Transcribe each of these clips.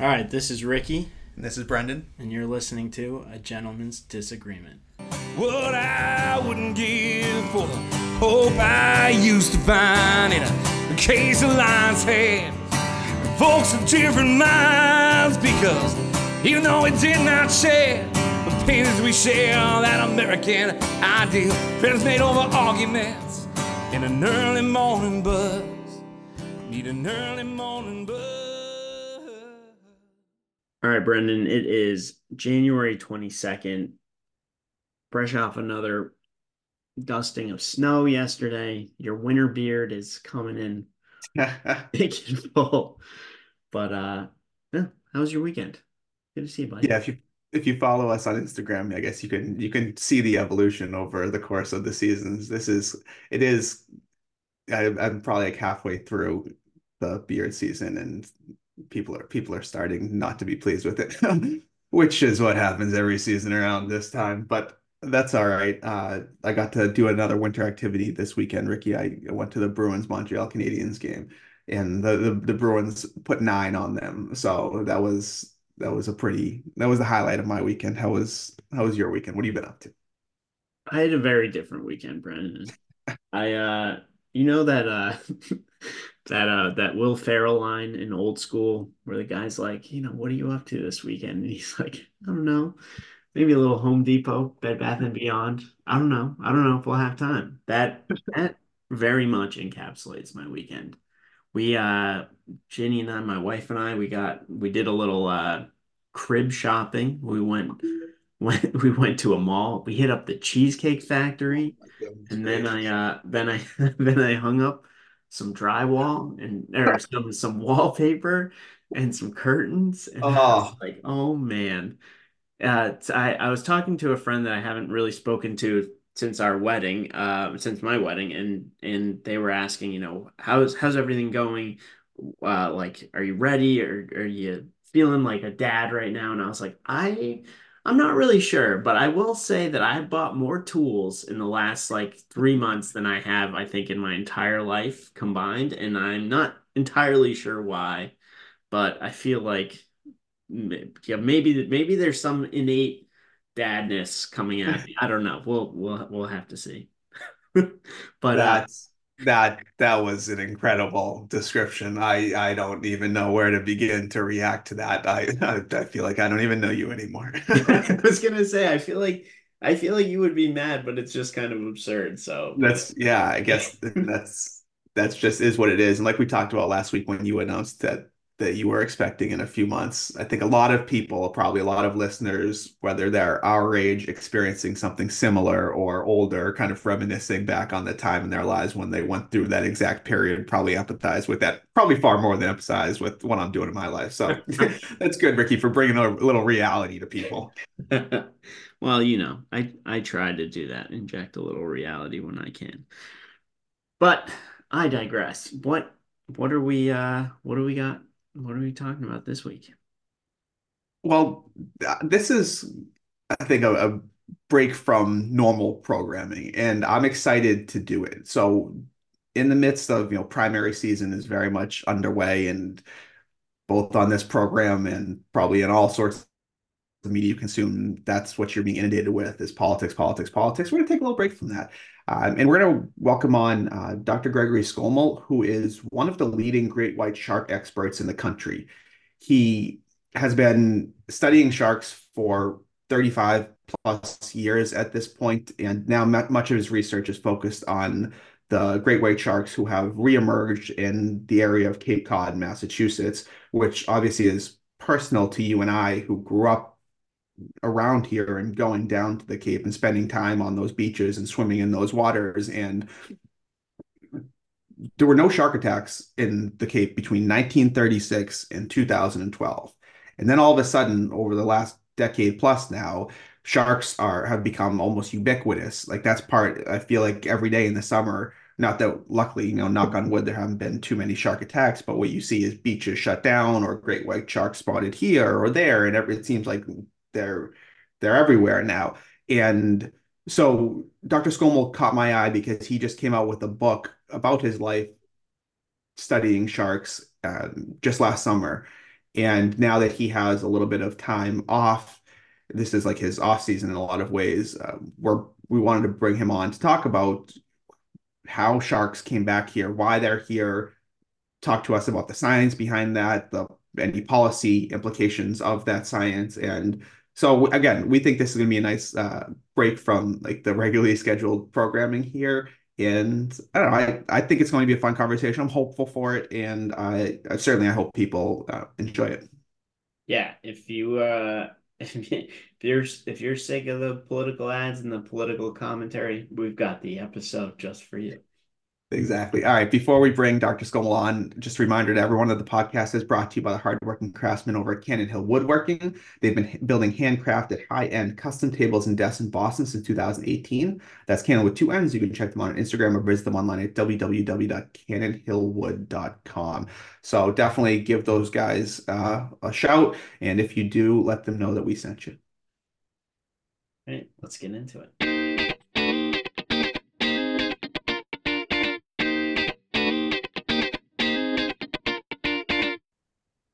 All right, this is Ricky, And this is Brendan. and you're listening to A Gentleman's Disagreement. What I wouldn't give for the hope I used to find in a case of lion's head. Folks of different minds because even though we did not share the pains we share, that American ideal, friends made over arguments in an early morning buzz. Need an early morning buzz. All right, Brendan, it is January 22nd. Fresh off another dusting of snow yesterday. Your winter beard is coming in big and full. But uh yeah, how was your weekend? Good to see you, buddy. Yeah, if you if you follow us on Instagram, I guess you can you can see the evolution over the course of the seasons. This is it is I, I'm probably like halfway through the beard season, and people are people are starting not to be pleased with it, which is what happens every season around this time. But that's all right. Uh, I got to do another winter activity this weekend, Ricky. I went to the Bruins Montreal Canadiens game, and the, the the Bruins put nine on them. So that was that was a pretty that was the highlight of my weekend. How was how was your weekend? What have you been up to? I had a very different weekend, Brendan. I uh you know that uh that uh that Will Ferrell line in old school where the guy's like, you know, what are you up to this weekend? And he's like, I don't know. Maybe a little Home Depot, Bed Bath and Beyond. I don't know. I don't know if we'll have time. That that very much encapsulates my weekend. We uh Ginny and I, my wife and I, we got we did a little uh crib shopping. We went went we went to a mall. We hit up the Cheesecake Factory. And then I uh then I then I hung up some drywall and or some some wallpaper and some curtains and Oh, like oh man. Uh I I was talking to a friend that I haven't really spoken to since our wedding uh since my wedding and and they were asking you know how's how's everything going? Uh like are you ready? Or are you feeling like a dad right now? And I was like I I'm not really sure, but I will say that I bought more tools in the last like three months than I have, I think, in my entire life combined. And I'm not entirely sure why, but I feel like yeah, maybe maybe there's some innate dadness coming at me. I don't know. We'll we'll we'll have to see. But uh that's that that was an incredible description. I I don't even know where to begin to react to that. I I, I feel like I don't even know you anymore. I was gonna say I feel like I feel like you would be mad, but it's just kind of absurd. So That's yeah, I guess that's that's just is what it is. And like we talked about last week when you announced that that you were expecting in a few months, I think a lot of people, probably a lot of listeners, whether they're our age, experiencing something similar or older, kind of reminiscing back on the time in their lives when they went through that exact period, probably empathize with that, probably far more than empathize with what I'm doing in my life. So that's good, Ricky, for bringing a little reality to people. Well, you know, I I try to do that, inject a little reality when I can. But I digress. What what are we uh what do we got? What are we talking about this week? Well, uh, this is, I think, a, a break from normal programming, and I'm excited to do it. So, in the midst of, you know, primary season is very much underway, and both on this program and probably in all sorts of media you consume, that's what you're being inundated with is politics, politics, politics. We're going to take a little break from that. Um, and we're going to welcome on uh, Dr. Gregory Skomal, who is one of the leading great white shark experts in the country. He has been studying sharks for 35 plus years at this point, and now mu- much of his research is focused on the great white sharks who have reemerged in the area of Cape Cod, Massachusetts, which obviously is personal to you and I who grew up around here and going down to the Cape and spending time on those beaches and swimming in those waters. And there were no shark attacks in the Cape between 1936 and 2012. And then all of a sudden, over the last decade plus now, sharks are have become almost ubiquitous. Like that's part, I feel like every day in the summer, not that luckily, you know, knock on wood, there haven't been too many shark attacks, but what you see is beaches shut down or great white sharks spotted here or there, and every, it seems like they're they're everywhere now. And so Dr. Skomal caught my eye because he just came out with a book about his life studying sharks um, just last summer. And now that he has a little bit of time off, this is like his off season in a lot of ways. Uh, we're we wanted to bring him on to talk about how sharks came back here, why they're here, talk to us about the science behind that, the any policy implications of that science, and so again, we think this is going to be a nice uh, break from like the regularly scheduled programming here. And I don't know, I, I think it's going to be a fun conversation. I'm hopeful for it, and I, I certainly I hope people uh, enjoy it. Yeah, if you uh, if you're if you're sick of the political ads and the political commentary, we've got the episode just for you. Exactly. All right. Before we bring Dr. Skomal on, just a reminder to everyone that the podcast is brought to you by the hardworking craftsmen over at Cannon Hill Woodworking. They've been building handcrafted high-end custom tables and desks in Boston since 2018. That's Cannon with two N's. You can check them on Instagram or visit them online at www.cannonhillwood.com. So definitely give those guys uh, a shout. And if you do, let them know that we sent you. All right. Let's get into it.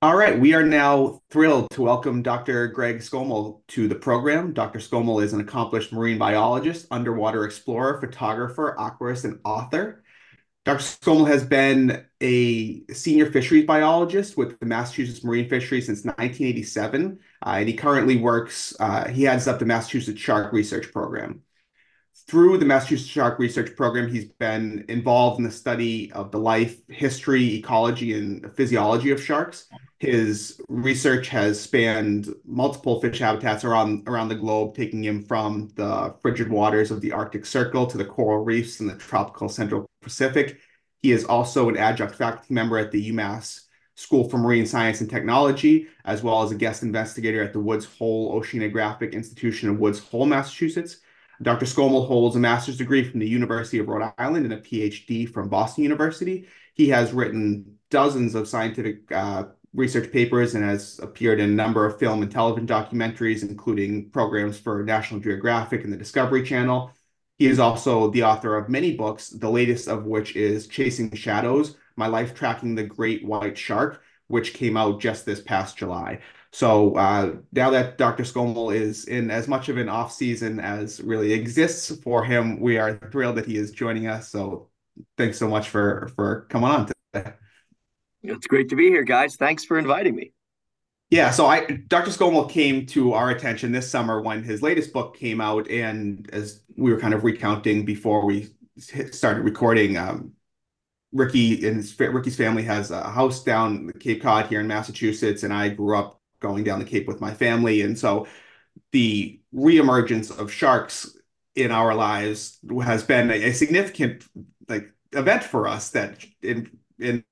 All right, we are now thrilled to welcome Dr. Greg Skomal to the program. Dr. Skomal is an accomplished marine biologist, underwater explorer, photographer, aquarist, and author. Dr. Skomal has been a senior fisheries biologist with the Massachusetts Marine Fisheries since 1987, uh, and he currently works, uh, he heads up the Massachusetts Shark Research Program through the Massachusetts Shark Research Program, he's been involved in the study of the life, history, ecology, and physiology of sharks. His research has spanned multiple fish habitats around around the globe, taking him from the frigid waters of the Arctic Circle to the coral reefs in the tropical Central Pacific. He is also an adjunct faculty member at the UMass School for Marine Science and Technology, as well as a guest investigator at the Woods Hole Oceanographic Institution in Woods Hole, Massachusetts. Dr. Skomal holds a master's degree from the University of Rhode Island and a PhD from Boston University. He has written dozens of scientific uh, research papers and has appeared in a number of film and television documentaries, including programs for National Geographic and the Discovery Channel. He is also the author of many books, the latest of which is Chasing Shadows My Life Tracking the Great White Shark, which came out just this past July. So uh, now that Dr. Skomal is in as much of an off season as really exists for him, we are thrilled that he is joining us. So thanks so much for for coming on today. It's great to be here, guys. Thanks for inviting me. Yeah, so I Dr. Skomal came to our attention this summer when his latest book came out, and as we were kind of recounting before we started recording, um, Ricky and his, Ricky's family has a house down Cape Cod here in Massachusetts, and I grew up going down the Cape with my family. And so the reemergence of sharks in our lives has been a, significant like event for us that in in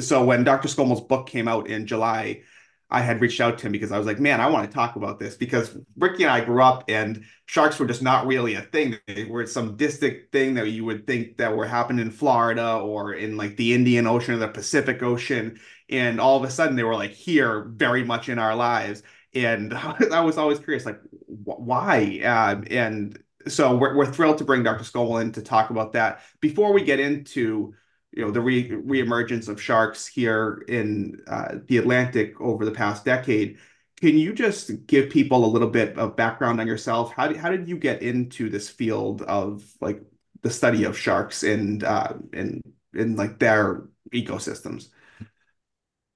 so when Dr. Skomal's book came out in July, I had reached out to him because I was like, man, I want to talk about this because Ricky and I grew up and sharks were just not really a thing. They were some distant thing that you would think that were happening in Florida or in like the Indian Ocean or the Pacific Ocean and all of a sudden they were like here very much in our lives. And i was always curious like why? Um, and so we're, we're thrilled to bring dr Skomal in to talk about that. Before we get into you know the re- reemergence of sharks here in uh, the atlantic over the past decade can you just give people a little bit of background on yourself? How did, how did you get into this field of like the study of sharks and uh and in like their ecosystems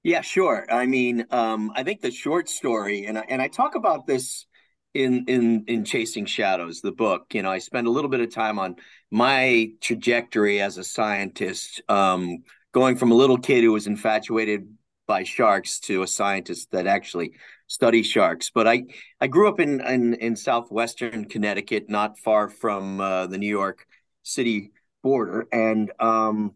yeah, sure. I mean, um, I think the short story, and I, and I talk about this in in in Chasing Shadows, the book. You know, I spend a little bit of time on my trajectory as a scientist, um, going from a little kid who was infatuated by sharks to a scientist that actually studies sharks. But I I grew up in in, in southwestern Connecticut, not far from uh, the New York City border, and um,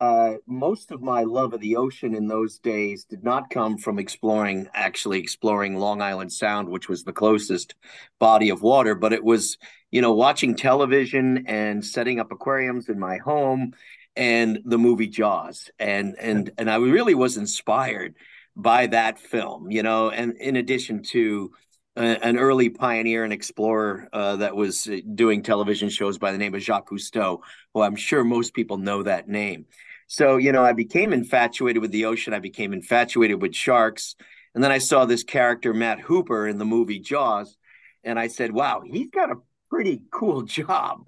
uh, most of my love of the ocean in those days did not come from exploring, actually exploring Long Island Sound, which was the closest body of water, but it was, you know, watching television and setting up aquariums in my home and the movie Jaws. And and and I really was inspired by that film, you know, and in addition to an early pioneer and explorer uh, that was doing television shows by the name of Jacques Cousteau, who I'm sure most people know that name. So, you know, I became infatuated with the ocean. I became infatuated with sharks. And then I saw this character, Matt Hooper, in the movie Jaws. And I said, wow, he's got a pretty cool job.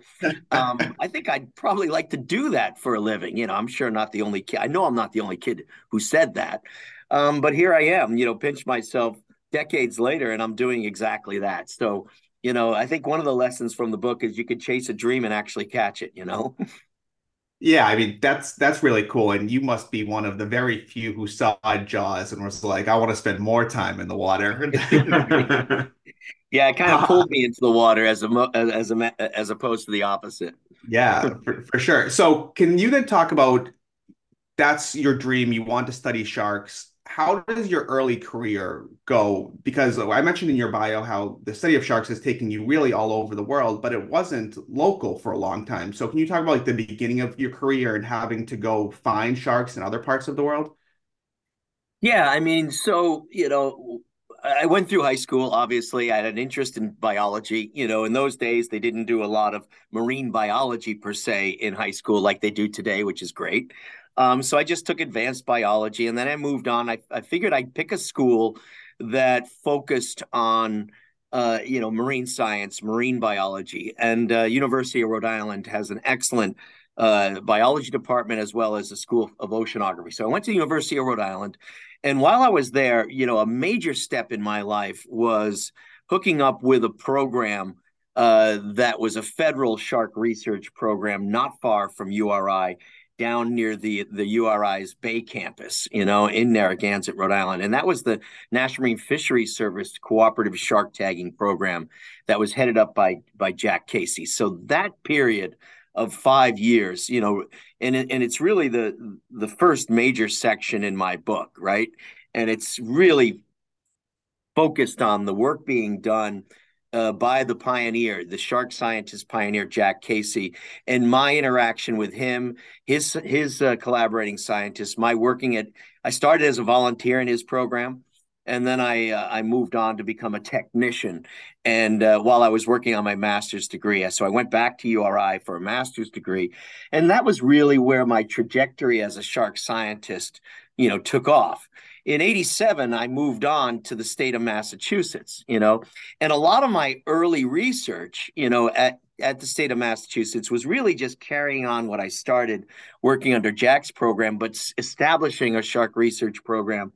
Um, I think I'd probably like to do that for a living. You know, I'm sure not the only kid. I know I'm not the only kid who said that. Um, but here I am, you know, pinch myself decades later, and I'm doing exactly that. So, you know, I think one of the lessons from the book is you can chase a dream and actually catch it, you know? Yeah, I mean that's that's really cool, and you must be one of the very few who saw Jaws and was like, "I want to spend more time in the water." yeah, it kind of pulled me into the water as a as a as opposed to the opposite. Yeah, for, for sure. So, can you then talk about that's your dream? You want to study sharks how does your early career go? Because I mentioned in your bio how the study of sharks has taken you really all over the world, but it wasn't local for a long time. So can you talk about like the beginning of your career and having to go find sharks in other parts of the world? Yeah, I mean, so, you know, I went through high school, obviously. I had an interest in biology. You know, in those days, they didn't do a lot of marine biology per se in high school like they do today, which is great. Um, so I just took advanced biology and then I moved on. I, I figured I'd pick a school that focused on uh, you know, marine science, marine biology, and uh, University of Rhode Island has an excellent uh, biology department as well as a school of oceanography. So I went to the University of Rhode Island, and while I was there, you know, a major step in my life was hooking up with a program uh, that was a federal shark research program not far from URI down near the the URI's Bay campus, you know, in Narragansett, Rhode Island, and that was the National Marine Fisheries Service Cooperative Shark Tagging Program that was headed up by by Jack Casey. So that period of five years, you know, and and it's really the the first major section in my book, right? And it's really focused on the work being done uh, by the pioneer, the shark scientist pioneer Jack Casey, and my interaction with him, his his uh, collaborating scientists, my working at. I started as a volunteer in his program, and then I uh, I moved on to become a technician. And uh, while I was working on my master's degree, so I went back to URI for a master's degree, and that was really where my trajectory as a shark scientist, you know, took off in 87 i moved on to the state of massachusetts you know and a lot of my early research you know at at the state of massachusetts was really just carrying on what i started working under jack's program but establishing a shark research program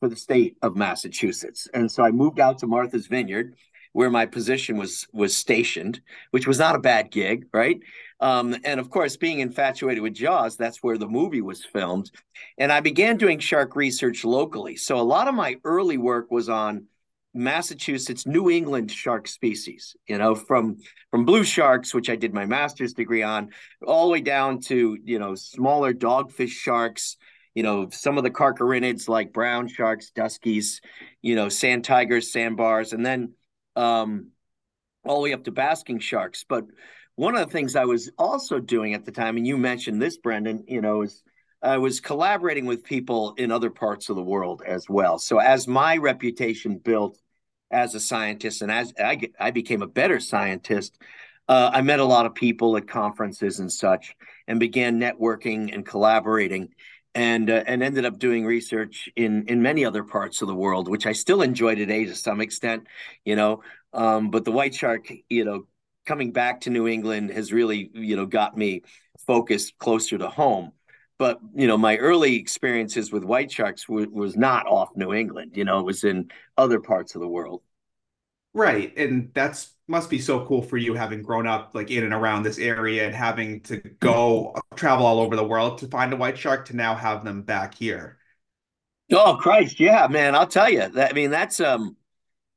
for the state of massachusetts. And so i moved out to martha's vineyard where my position was was stationed which was not a bad gig right um, and of course, being infatuated with Jaws, that's where the movie was filmed. And I began doing shark research locally. So a lot of my early work was on Massachusetts, New England shark species, you know, from from blue sharks, which I did my master's degree on, all the way down to, you know, smaller dogfish sharks, you know, some of the carcharhinids like brown sharks, duskies, you know, sand tigers, sandbars, and then um, all the way up to basking sharks. But one of the things I was also doing at the time, and you mentioned this, Brendan, you know, is I was collaborating with people in other parts of the world as well. So as my reputation built as a scientist, and as I, I became a better scientist, uh, I met a lot of people at conferences and such, and began networking and collaborating, and uh, and ended up doing research in in many other parts of the world, which I still enjoy today to some extent, you know. Um, but the white shark, you know, coming back to New England has really, you know, got me focused closer to home. But you know, my early experiences with white sharks w- was not off New England. You know, it was in other parts of the world. Right, and that's must be so cool for you having grown up like in and around this area and having to go travel all over the world to find a white shark to now have them back here. Oh Christ, yeah, man! I'll tell you that. I mean, that's um,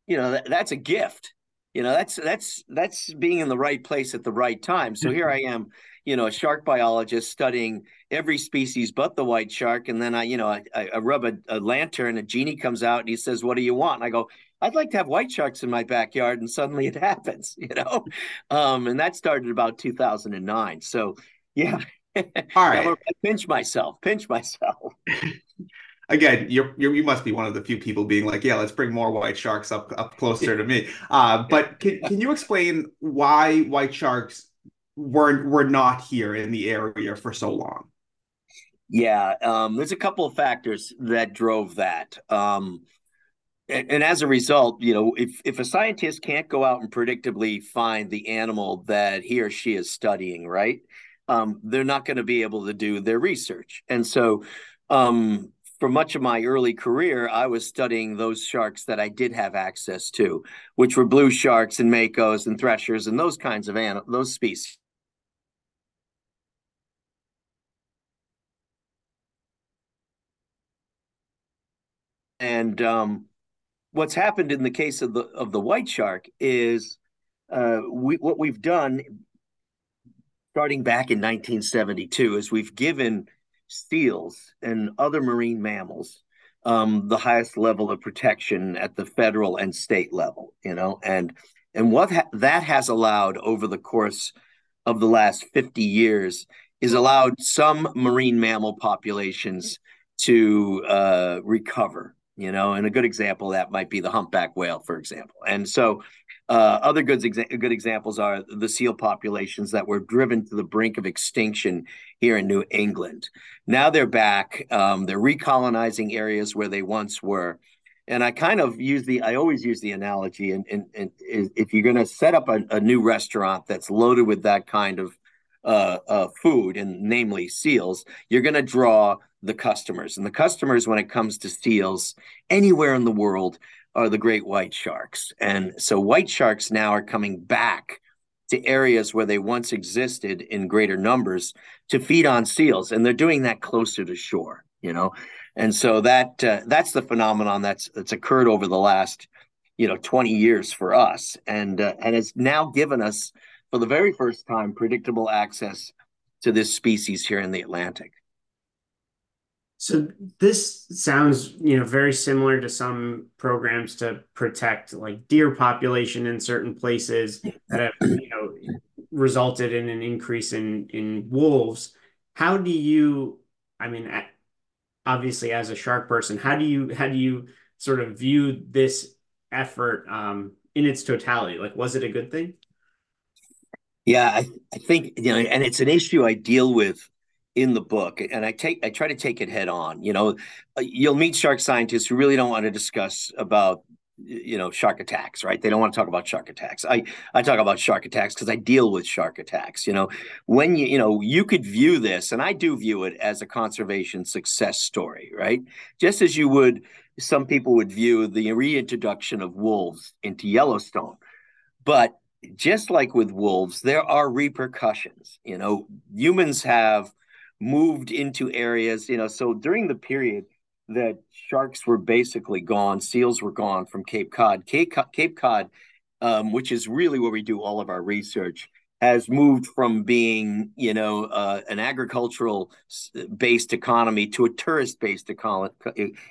you know, that, that's a gift. You know that's that's that's being in the right place at the right time. So here i am you know a shark biologist studying every species but the white shark. And then i you know i, I rub a, a, lantern a genie comes out and he says what do you want? And i go i'd like to have white sharks in my backyard. And suddenly it happens you know? Um, and that started about 2009 so yeah all right pinch myself pinch myself again, you're, you're, you must be one of the few people being like, yeah, let's bring more white sharks up up closer to me. Uh, but can can you explain why white sharks weren't were not here in the area for so long? Yeah, um, there's a couple of factors that drove that. Um, and, and, as a result, you know, if if a scientist can't go out and predictably find the animal that he or she is studying, right, um, they're not going to be able to do their research. And so, um, for much of my early career, I was studying those sharks that I did have access to, which were blue sharks and makos and threshers and those kinds of animals, those species. And um, what's happened in the case of the of the white shark is uh, we what we've done starting back in 1972 is we've given seals and other marine mammals um, the highest level of protection at the federal and state level you know and and what ha- that has allowed over the course of the last 50 years is allowed some marine mammal populations to uh, recover you know, and a good example that might be the humpback whale, for example. And so, uh, other good exa- good examples are the seal populations that were driven to the brink of extinction here in New England. Now they're back. Um, they're recolonizing areas where they once were. And I kind of use the, I always use the analogy, and, and, and if you're going to set up a, a, new restaurant that's loaded with that kind of uh, uh, food, and namely seals, you're going to draw the customers. And the customers, when it comes to seals anywhere in the world, are the great white sharks. And so white sharks now are coming back to areas where they once existed in greater numbers to feed on seals. And they're doing that closer to shore, you know. And so that uh, that's the phenomenon that's that's occurred over the last, you know, 20 years for us. And uh, and has now given us for the very first time predictable access to this species here in the Atlantic. So this sounds, you know, very similar to some programs to protect like deer population in certain places that have, you know, resulted in an increase in in wolves. How do you, I mean, obviously as a shark person, how do you how do you sort of view this effort um, in its totality? Like, was it a good thing? Yeah, I, I think you know, and it's an issue I deal with in the book and i take i try to take it head on you know? Uh, you'll meet shark scientists who really don't want to discuss about you know shark attacks right? They don't want to talk about shark attacks. I i talk about shark attacks because i deal with shark attacks you know? When you you know you could view this and i do view it as a conservation success story right? Just as you would some people would view the reintroduction of wolves into yellowstone. But just like with wolves there are repercussions you know? Humans have moved into areas, you know, so during the period that sharks were basically gone, seals were gone from Cape Cod. Cape, Cape Cod, um, which is really where we do all of our research, has moved from being, you know, uh, an agricultural based economy to a tourist based econ-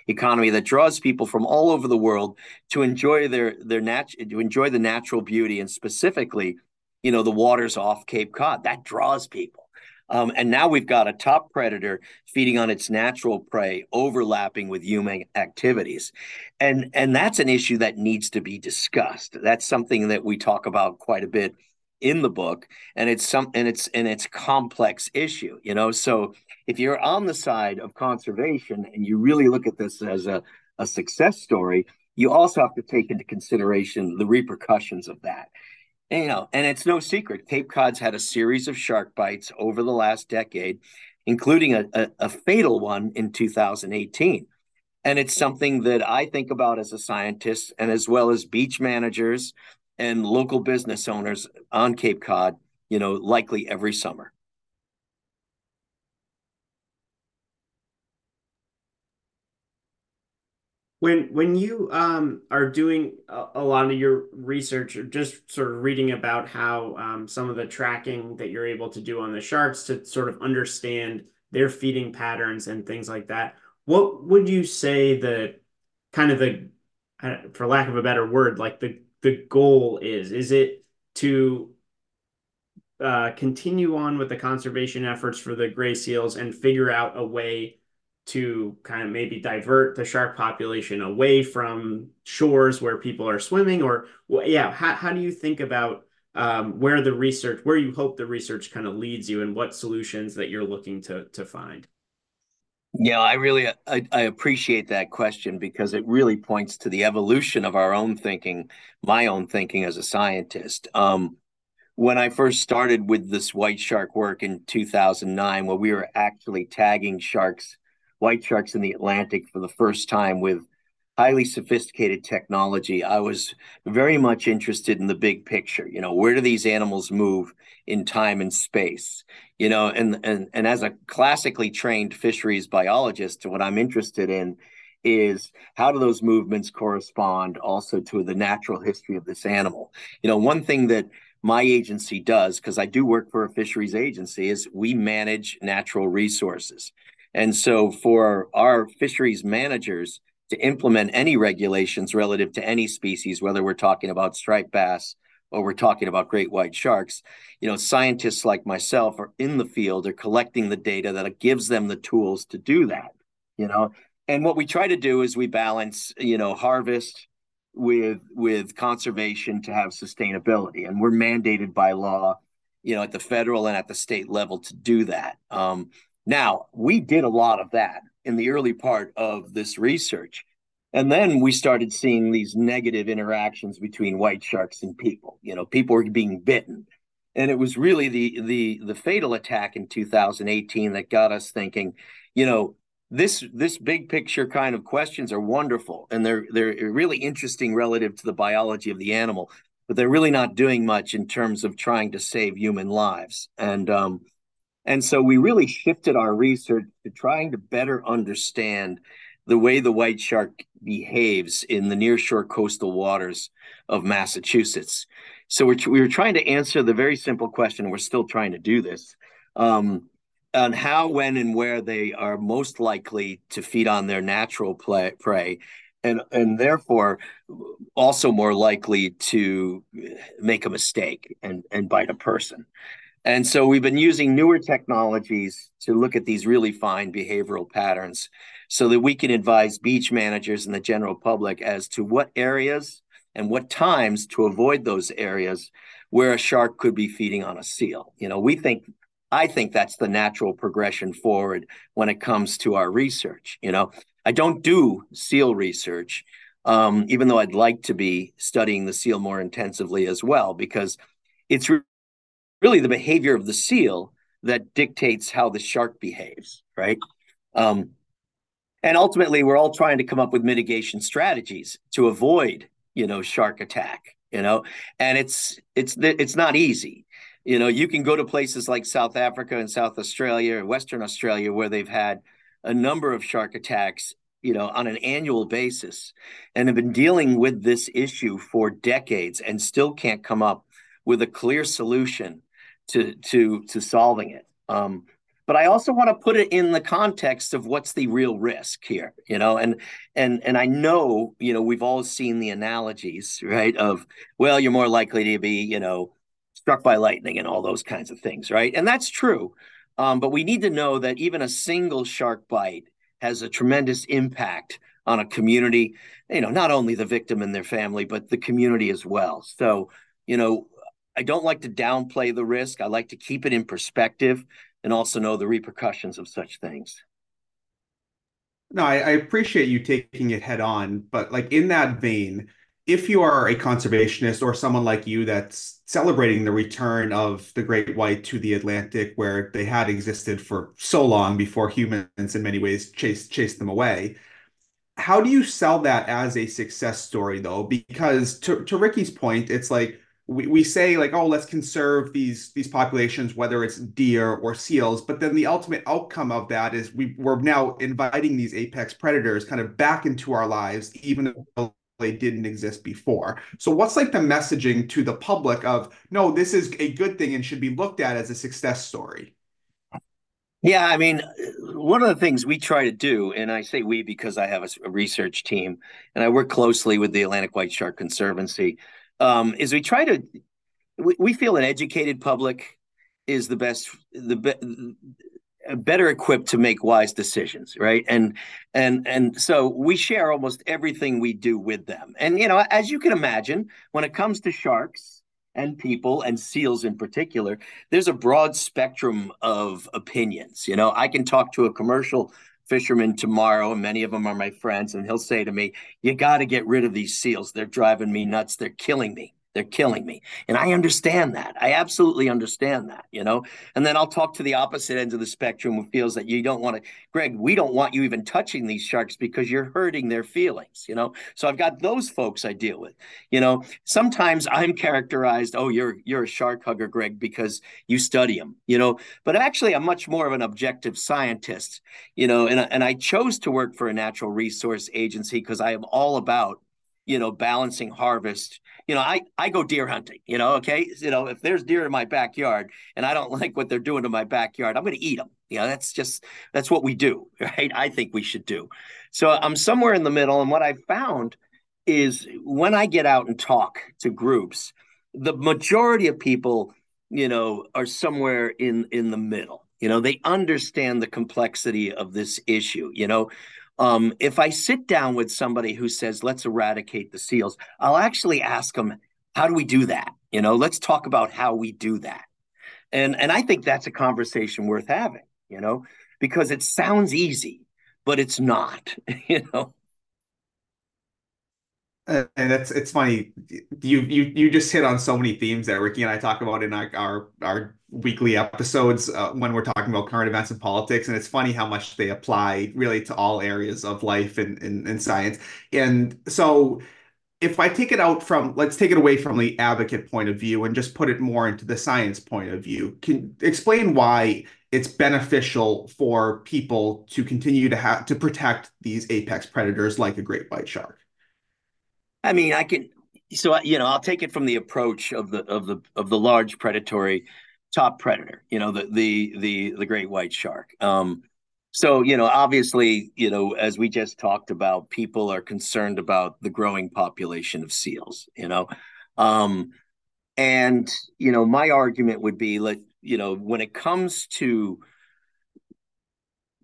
economy that draws people from all over the world to enjoy their their nat- to enjoy the natural beauty and specifically, you know, the waters off Cape Cod. That draws people. Um, and now we've got a top predator feeding on its natural prey, overlapping with human activities, and and that's an issue that needs to be discussed. That's something that we talk about quite a bit in the book, and it's some and it's and it's complex issue. You know, so if you're on the side of conservation and you really look at this as a a success story, you also have to take into consideration the repercussions of that. You know, and it's no secret, Cape Cod's had a series of shark bites over the last decade, including a, a, a fatal one in 2018. And it's something that I think about as a scientist and as well as beach managers and local business owners on Cape Cod, you know, likely every summer. When when you um, are doing a, a, lot of your research, or just sort of reading about how um, some of the tracking that you're able to do on the sharks to sort of understand their feeding patterns and things like that, what would you say the kind of the, for lack of a better word, like the the goal is? Is it to uh, continue on with the conservation efforts for the gray seals and figure out a way to kind of maybe divert the shark population away from shores where people are swimming or yeah how, how do you think about um, where the research where you hope the research kind of leads you and what solutions that you're looking to to find Yeah, I really I, I, appreciate that question because it really points to the evolution of our own thinking, my own thinking as a scientist. Um, when I first started with this white shark work in 2009, where we were actually tagging sharks, white sharks in the Atlantic for the first time with highly sophisticated technology, I was very much interested in the big picture. You know, where do these animals move in time and space? You know, and and and as a classically trained fisheries biologist, what I'm interested in is how do those movements correspond also to the natural history of this animal? You know, one thing that my agency does, because I do work for a fisheries agency, is we manage natural resources. And so for our fisheries managers, to implement any regulations relative to any species, whether we're talking about striped bass or we're talking about great white sharks, you know, scientists like myself are in the field, are collecting the data that gives them the tools to do that, you know. And what we try to do is we balance, you know, harvest with with conservation to have sustainability, and we're mandated by law, you know, at the federal and at the state level to do that. Um, now, we did a lot of that in the early part of this research. And then we started seeing these negative interactions between white sharks and people. You know, people were being bitten. And it was really the the the fatal attack in 2018 that got us thinking, you know, this this big picture kind of questions are wonderful and they're they're really interesting relative to the biology of the animal, but they're really not doing much in terms of trying to save human lives. And um, and so we really shifted our research to trying to better understand the way the white shark behaves in the nearshore coastal waters of Massachusetts. So we're, we were trying to answer the very simple question, we're still trying to do this, um, on how, when, and where they are most likely to feed on their natural play, prey, and, and therefore also more likely to make a mistake and, and bite a person. And so we've been using newer technologies to look at these really fine behavioral patterns so that we can advise beach managers and the general public as to what areas and what times to avoid those areas where a shark could be feeding on a seal. You know, we think I think that's the natural progression forward when it comes to our research. You know, I don't do seal research, um, even though I'd like to be studying the seal more intensively as well, because it's really the behavior of the seal that dictates how the shark behaves, right? Um, and ultimately, we're all trying to come up with mitigation strategies to avoid, you know, shark attack. You know, and it's it's it's not easy. You know, you can go to places like South Africa and South Australia or Western Australia where they've had a number of shark attacks you know on an annual basis and have been dealing with this issue for decades and still can't come up with a clear solution to to to solving it. Um, but I also want to put it in the context of what's the real risk here, you know, and and and I know, you know, we've all seen the analogies, right? Of well, you're more likely to be, you know, struck by lightning and all those kinds of things, right? And that's true. Um, but we need to know that even a single shark bite has a tremendous impact on a community, you know, not only the victim and their family, but the community as well. So, you know, I don't like to downplay the risk. I like to keep it in perspective and also know the repercussions of such things. No, I, I, appreciate you taking it head on, but like in that vein, if you are a conservationist or someone like you that's celebrating the return of the great white to the Atlantic, where they had existed for so long before humans, in many ways, chased chased them away, how do you sell that as a success story, though? Because to to Ricky's point, it's like we, we say like oh let's conserve these these populations whether it's deer or seals. But then the ultimate outcome of that is we we're now inviting these apex predators kind of back into our lives even though they didn't exist before. So what's like the messaging to the public of no this is a good thing and should be looked at as a success story? Yeah, I mean, one of the things we try to do, and I say we because I have a, research team and I work closely with the Atlantic White Shark Conservancy, um, is we try to we, we feel an educated public is the best the be, better equipped to make wise decisions right? And and and so we share almost everything we do with them. And you know as you can imagine when it comes to sharks and people and seals in particular there's a broad spectrum of opinions. You know i can talk to a commercial fisherman tomorrow, and many of them are my friends, and he'll say to me, "You got to get rid of these seals. They're driving me nuts. They're killing me." They're killing me. And I understand that. I absolutely understand that, you know. And then I'll talk to the opposite ends of the spectrum who feels that you don't want to, Greg, we don't want you even touching these sharks because you're hurting their feelings, you know. So I've got those folks I deal with. You know, sometimes I'm characterized, oh, you're you're a shark hugger, Greg, because you study them, you know. But actually I'm much more of an objective scientist, you know, and, and I chose to work for a natural resource agency because I am all about you know, balancing harvest. You know, I I go deer hunting. You know, okay, you know, if there's deer in my backyard and I don't like what they're doing to my backyard, I'm going to eat them. You know, that's just that's what we do, right? I think we should do. So I'm somewhere in the middle, and what I found is when I get out and talk to groups, the majority of people, you know, are somewhere in in the middle. You know, they understand the complexity of this issue. You know, um, if I sit down with somebody who says, let's eradicate the seals, I'll actually ask them, how do we do that? You know, let's talk about how we do that. And, and I think that's a conversation worth having, you know, because it sounds easy, but it's not, you know. And that's it's funny. You you you just hit on so many themes that Ricky and I talk about in our our, our weekly episodes uh, when we're talking about current events and politics and it's funny how much they apply really to all areas of life and and, and science. And so if I take it out from let's take it away from the advocate point of view and just put it more into the science point of view. Can explain why it's beneficial for people to continue to have to protect these apex predators like a great white shark I mean, I can. So you know, I'll take it from the approach of the of the of the large predatory top predator. You know, the the the the great white shark. Um, so you know, obviously, you know, as we just talked about, people are concerned about the growing population of seals. You know, um, and you know, my argument would be like, you know, when it comes to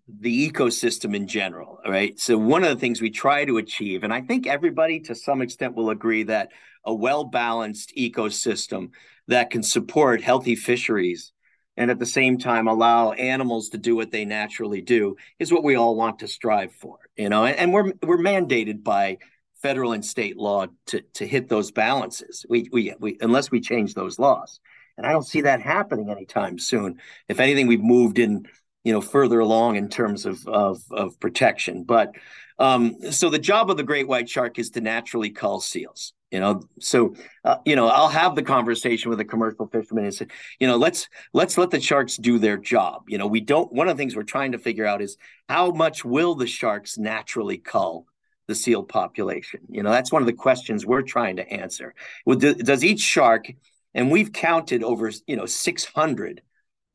the ecosystem in general, right? So one of the things we try to achieve, and I think everybody to some extent will agree that a well-balanced ecosystem that can support healthy fisheries and at the same time allow animals to do what they naturally do is what we all want to strive for, you know. And, we're we're mandated by federal and state law to to hit those balances. We we we unless we change those laws. And I don't see that happening anytime soon. If anything, we've moved in you know further along in terms of of, of protection. But um, so the job of the great white shark is to naturally cull seals. You know, so uh, you know I'll have the conversation with a commercial fisherman and say, you know, let's let's let the sharks do their job. You know, we don't. One of the things we're trying to figure out is how much will the sharks naturally cull the seal population? You know, that's one of the questions we're trying to answer. Well, do, does each shark, and we've counted over you know 600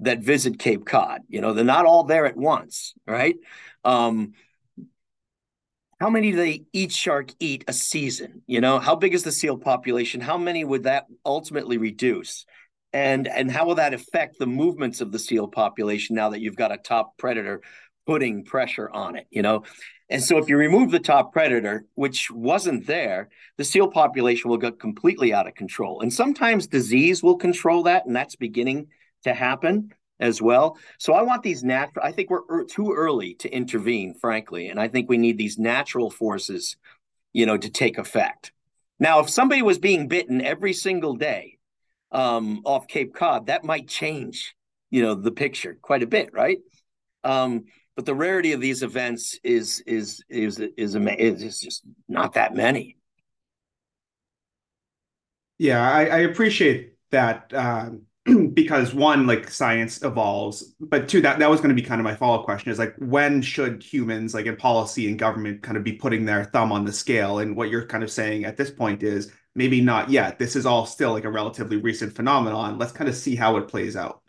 that visit Cape Cod. You know, they're not all there at once, right? Um, how many do they each shark eat a season? You know, how big is the seal population? How many would that ultimately reduce? And and how will that affect the movements of the seal population now that you've got a top predator putting pressure on it, you know? And so if you remove the top predator, which wasn't there, the seal population will get completely out of control. And sometimes disease will control that, and that's beginning to happen as well. So I want these natural. I think we're er- too early to intervene, frankly, and I think we need these natural forces, you know, to take effect. Now, if somebody was being bitten every single day um, off Cape Cod, that might change, you know, the picture quite a bit, right? Um, but the rarity of these events is is is is, is, is just not that many. Yeah, I, I appreciate that. Um, because one, like science evolves, but two, that that was going to be kind of my follow-up question is like when should humans, like in policy and government, kind of be putting their thumb on the scale? And what you're kind of saying at this point is maybe not yet. This is all still like a relatively recent phenomenon. Let's kind of see how it plays out.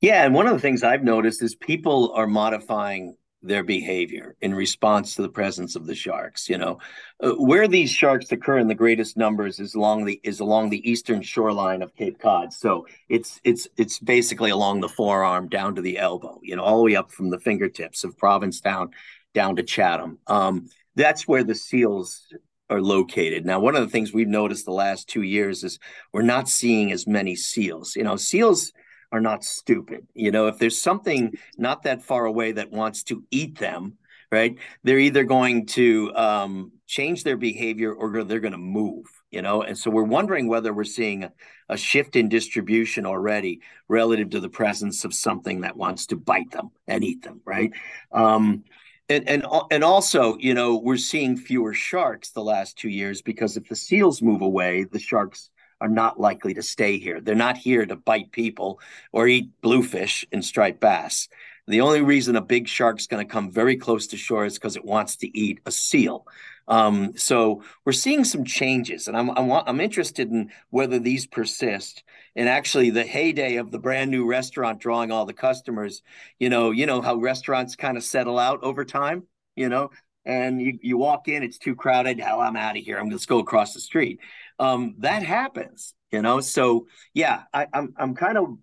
Yeah, and one of the things I've noticed is people are modifying their behavior in response to the presence of the sharks. You know, uh, where these sharks occur in the greatest numbers is along the is along the eastern shoreline of Cape Cod. So it's it's it's basically along the forearm down to the elbow. You know, all the way up from the fingertips of Provincetown down to Chatham. Um, that's where the seals are located. Now, one of the things we've noticed the last two years is we're not seeing as many seals. You know, seals are not stupid. You know, if there's something not that far away that wants to eat them, right? They're either going to um, change their behavior or they're going to move. You know, and so we're wondering whether we're seeing a, a shift in distribution already relative to the presence of something that wants to bite them and eat them, right? Um, and and and also, you know, we're seeing fewer sharks the last two years because if the seals move away, the sharks are not likely to stay here. They're not here to bite people or eat bluefish and striped bass. The only reason a big shark's going to come very close to shore is because it wants to eat a seal. Um, so we're seeing some changes, and I'm, I'm I'm interested in whether these persist. And actually, the heyday of the brand new restaurant drawing all the customers, you know, you know how restaurants kind of settle out over time, you know, and you, you walk in, it's too crowded. Hell, I'm out of here. I'm just go across the street. Um, that happens, you know. So yeah, I, I'm I'm kind of,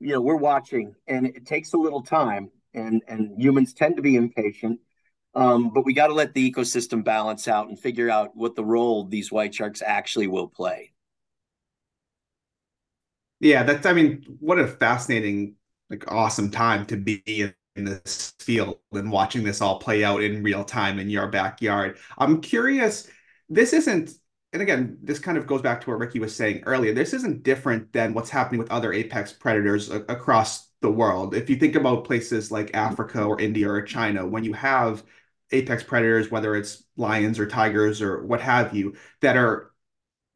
you know, we're watching, and it takes a little time, and and humans tend to be impatient um, but we got to let the ecosystem balance out and figure out what the role these white sharks actually will play. Yeah, that's, I mean, what a fascinating, like, awesome time to be in, in this field and watching this all play out in real time in your backyard. I'm curious, this isn't, and again, this kind of goes back to what Ricky was saying earlier. This isn't different than what's happening with other apex predators a- across the world. If you think about places like Africa or India or China, when you have apex predators, whether it's lions or tigers or what have you, that are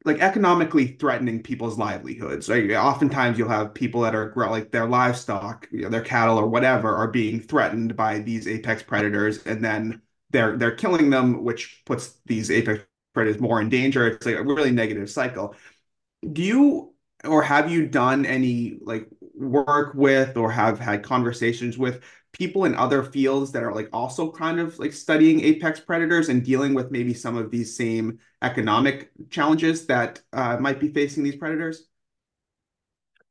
like economically threatening people's livelihoods. Oftentimes, you'll have people that are like their livestock, you know, their cattle or whatever, are being threatened by these apex predators, and then they're they're killing them, which puts these apex predators more in danger. It's like a really negative cycle. Do you or have you done any like work with or have had conversations with people in other fields that are like also kind of like studying apex predators and dealing with maybe some of these same economic challenges that uh, might be facing these predators?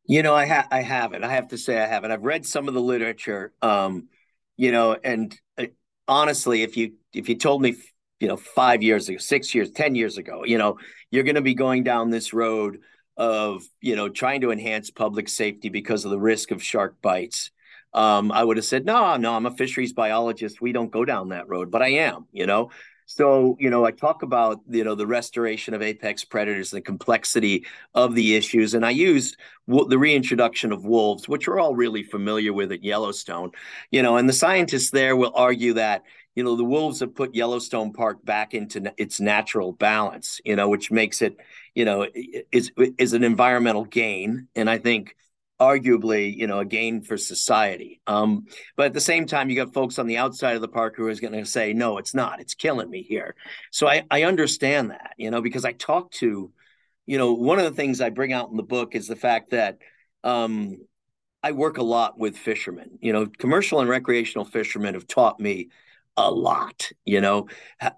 You know, I have I haven't. I have to say I haven't. I've read some of the literature, um, you know, and uh, honestly, if you if you told me, you know, five years ago, six years, ten years ago, you know, you're going to be going down this road of you know trying to enhance public safety because of the risk of shark bites um, I would have said, no, no, I'm a fisheries biologist. We don't go down that road, but I am, you know. So, you know, I talk about, you know, the restoration of apex predators, the complexity of the issues. And I use w- the reintroduction of wolves, which we're all really familiar with at Yellowstone, you know, and the scientists there will argue that, you know, the wolves have put Yellowstone Park back into its natural balance, you know, which makes it, you know, is, is an environmental gain. And I think, arguably, you know, a gain for society. Um, but at the same time, you got folks on the outside of the park who is going to say, no, it's not. It's killing me here. So I, I understand that, you know, because I talk to, you know, one of the things I bring out in the book is the fact that um, I work a lot with fishermen. You know, commercial and recreational fishermen have taught me a lot you know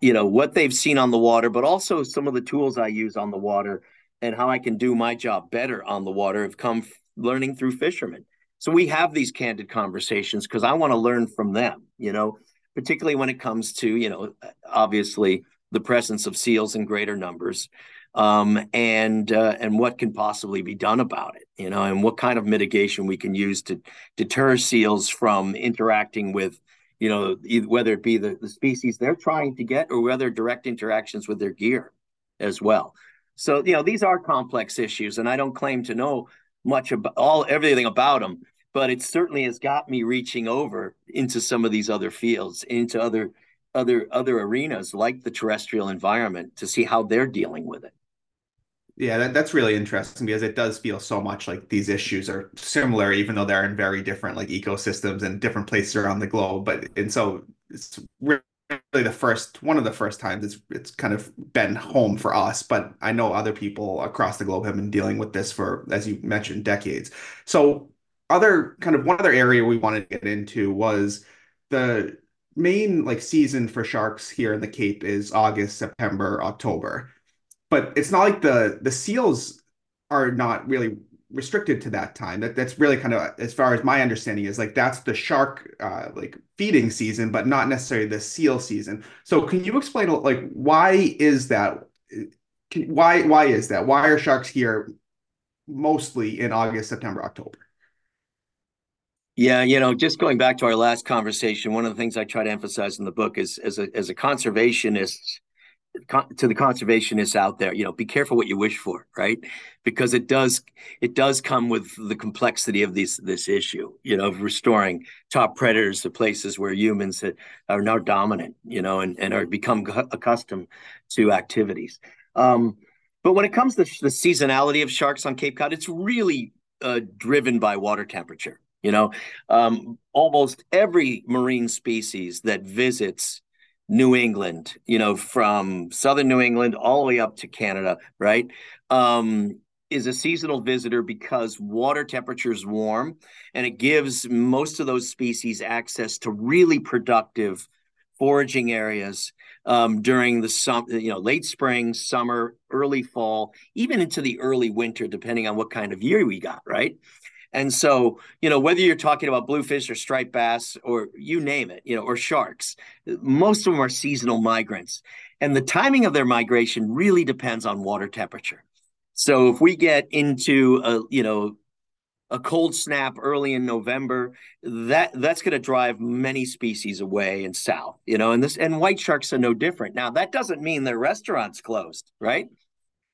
you know what they've seen on the water but also some of the tools i use on the water and how i can do my job better on the water have come learning through fishermen. So we have these candid conversations because I want to learn from them, you know, particularly when it comes to, you know, obviously the presence of seals in greater numbers um, and uh, and what can possibly be done about it, you know, and what kind of mitigation we can use to deter seals from interacting with, you know, whether it be the, the species they're trying to get or whether direct interactions with their gear as well. So, you know, these are complex issues, and I don't claim to know much about all everything about them, but it certainly has got me reaching over into some of these other fields, into other other other arenas like the terrestrial environment to see how they're dealing with it. Yeah, that, that's really interesting because it does feel so much like these issues are similar, even though they're in very different like ecosystems and different places around the globe. But and so it's really the first one of the first times it's it's kind of been home for us but i know other people across the globe have been dealing with this for as you mentioned decades so other kind of one other area we wanted to get into was the main like season for sharks here in the cape is august september october but it's not like the the seals are not really restricted to that time. That that's really kind of as far as my understanding is like that's the shark uh, like feeding season, but not necessarily the seal season. So can you explain like why is that? Can, why why is that? Why are sharks here mostly in August, September, October? Yeah, you know, just going back to our last conversation, one of the things I try to emphasize in the book is as a as a conservationist to the conservationists out there, you know, be careful what you wish for, right? Because it does it does come with the complexity of this this issue, you know, of restoring top predators to places where humans are now dominant, you know, and, and are become accustomed to activities. Um, but when it comes to the seasonality of sharks on Cape Cod, it's really uh, driven by water temperature. You know, um, almost every marine species that visits New England, you know, from southern New England all the way up to Canada, right, um, is a seasonal visitor because water temperature is warm and it gives most of those species access to really productive foraging areas um, during the sum, you know, late spring, summer, early fall, even into the early winter, depending on what kind of year we got, right? And so, you know, whether you're talking about bluefish or striped bass or you name it, you know, or sharks, most of them are seasonal migrants. And the timing of their migration really depends on water temperature. So if we get into a, you know, a cold snap early in November, that that's going to drive many species away and south, you know, and this and white sharks are no different. Now, that doesn't mean their restaurants closed, right?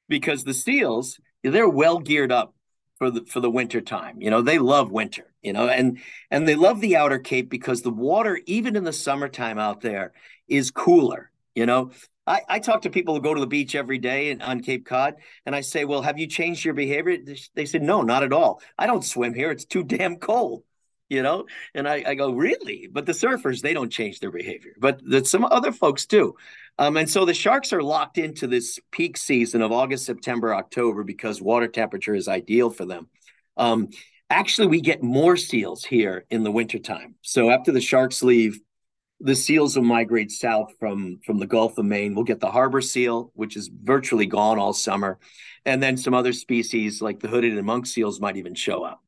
Because the seals, they're well geared up for the for the winter time. You know, they love winter, you know, and and they love the outer cape because the water, even in the summertime out there, is cooler. You know, I, I talk to people who go to the beach every day in, on Cape Cod, and I say, "Well, have you changed your behavior?" They said, "No, not at all. I don't swim here; it's too damn cold." You know, and I, I go, "Really?" But the surfers, they don't change their behavior, but some other folks do. Um, and so the sharks are locked into this peak season of August, September, October because water temperature is ideal for them. Um, actually, we get more seals here in the wintertime. So after the sharks leave, the seals will migrate south from, from the Gulf of Maine. We'll get the harbor seal, which is virtually gone all summer. And then some other species like the hooded and monk seals might even show up.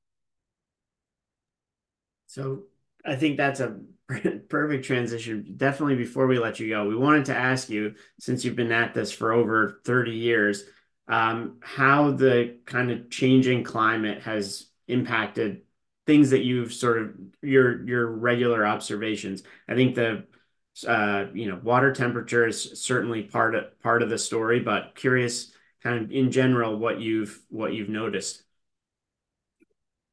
So I think that's a perfect transition. Definitely before we let you go, we wanted to ask you, since you've been at this for over 30 years, um, how the kind of changing climate has impacted things that you've sort of your your regular observations. I think the uh, you know water temperature is certainly part of part of the story, but curious kind of in general what you've what you've noticed.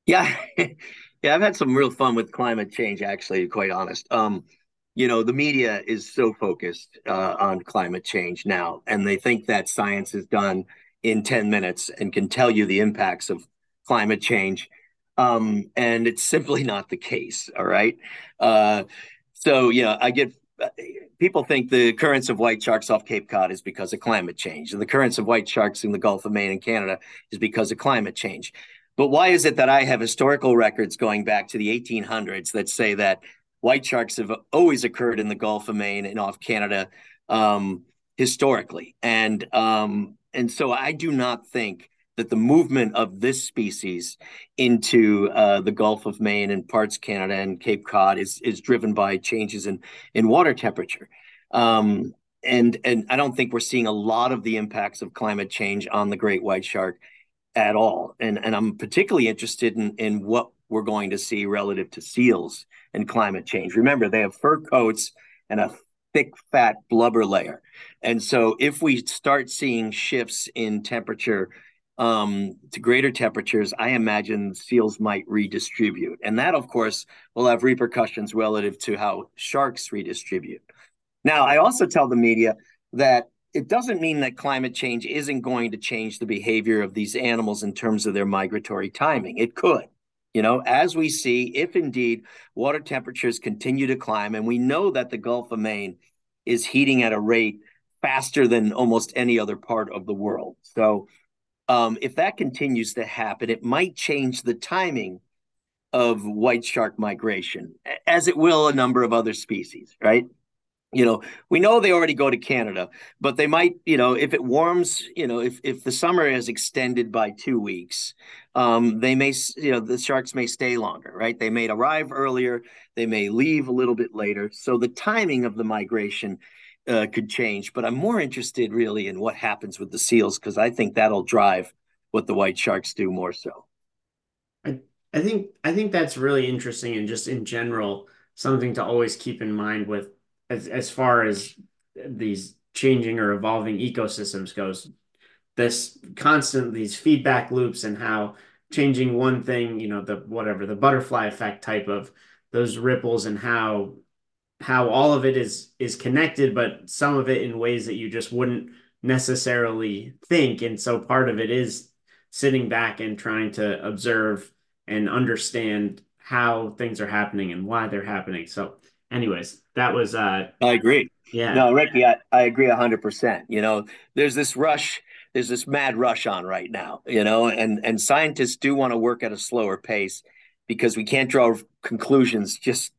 Yeah. Yeah, I've had some real fun with climate change, actually, quite honest. Um, you know, the media is so focused uh, on climate change now, and they think that science is done in 10 minutes and can tell you the impacts of climate change. Um, and it's simply not the case. All right. Uh, so, yeah, I get people think the occurrence of white sharks off Cape Cod is because of climate change, and the occurrence of white sharks in the Gulf of Maine and Canada is because of climate change. But why is it that I have historical records going back to the 1800s that say that white sharks have always occurred in the Gulf of Maine and off Canada um, historically? And um, and so I do not think that the movement of this species into uh, the Gulf of Maine and parts Canada and Cape Cod is is driven by changes in in water temperature. Um, and and I don't think we're seeing a lot of the impacts of climate change on the great white shark at all. And and I'm particularly interested in in what we're going to see relative to seals and climate change. Remember, they have fur coats and a thick, fat blubber layer. And so if we start seeing shifts in temperature um, to greater temperatures, I imagine seals might redistribute. And that, of course, will have repercussions relative to how sharks redistribute. Now, I also tell the media that it doesn't mean that climate change isn't going to change the behavior of these animals in terms of their migratory timing. It could. You know, as we see, if indeed water temperatures continue to climb, and we know that the Gulf of Maine is heating at a rate faster than almost any other part of the world. So, um, if that continues to happen, it might change the timing of white shark migration, as it will a number of other species, right? You know we know they already go to canada but they might you know if it warms you know if if the summer is extended by two weeks um they may you know the sharks may stay longer right? They may arrive earlier they may leave a little bit later. So the timing of the migration uh, could change but i'm more interested really in what happens with the seals because i think that'll drive what the white sharks do more so. I, I think I think that's really interesting and just in general something to always keep in mind with as as far as these changing or evolving ecosystems goes. This constant these feedback loops and how changing one thing, you know, the whatever the butterfly effect type of those ripples and how how all of it is is connected, but some of it in ways that you just wouldn't necessarily think. And so part of it is sitting back and trying to observe and understand how things are happening and why they're happening. So, anyways, that was uh I agree. Yeah. No, Ricky, I, I agree hundred percent. You know, there's this rush, there's this mad rush on right now, you know, and and scientists do want to work at a slower pace because we can't draw conclusions just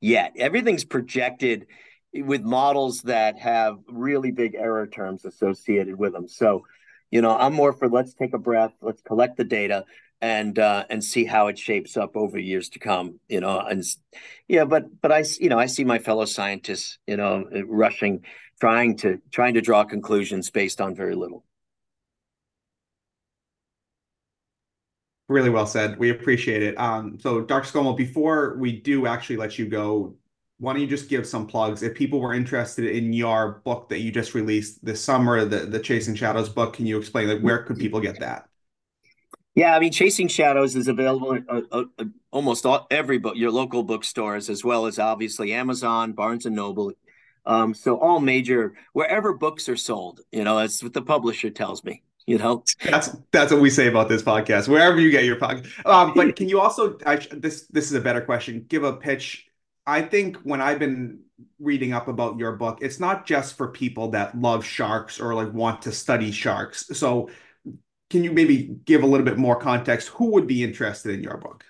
yet. Everything's projected with models that have really big error terms associated with them. So, you know, I'm more for let's take a breath, let's collect the data and uh, and see how it shapes up over years to come. You know, and yeah, but but I you know I see my fellow scientists, you know, rushing, trying to trying to draw conclusions based on very little. Really well said. We appreciate it. Um, so, Dr. Skomal, before we do actually let you go, why don't you just give some plugs? If people were interested in your book that you just released this summer, the the Chasing Shadows book, can you explain like where could people get that? Yeah, I mean, Chasing Shadows is available at uh, uh, almost all, every book, your local bookstores, as well as obviously Amazon, Barnes and Noble. Um, so all major wherever books are sold, you know, that's what the publisher tells me. You know, that's that's what we say about this podcast. Wherever you get your podcast, um, but can you also? I, this this is a better question. Give a pitch I think when I've been reading up about your book, it's not just for people that love sharks or like want to study sharks. So, can you maybe give a little bit more context? Who would be interested in your book?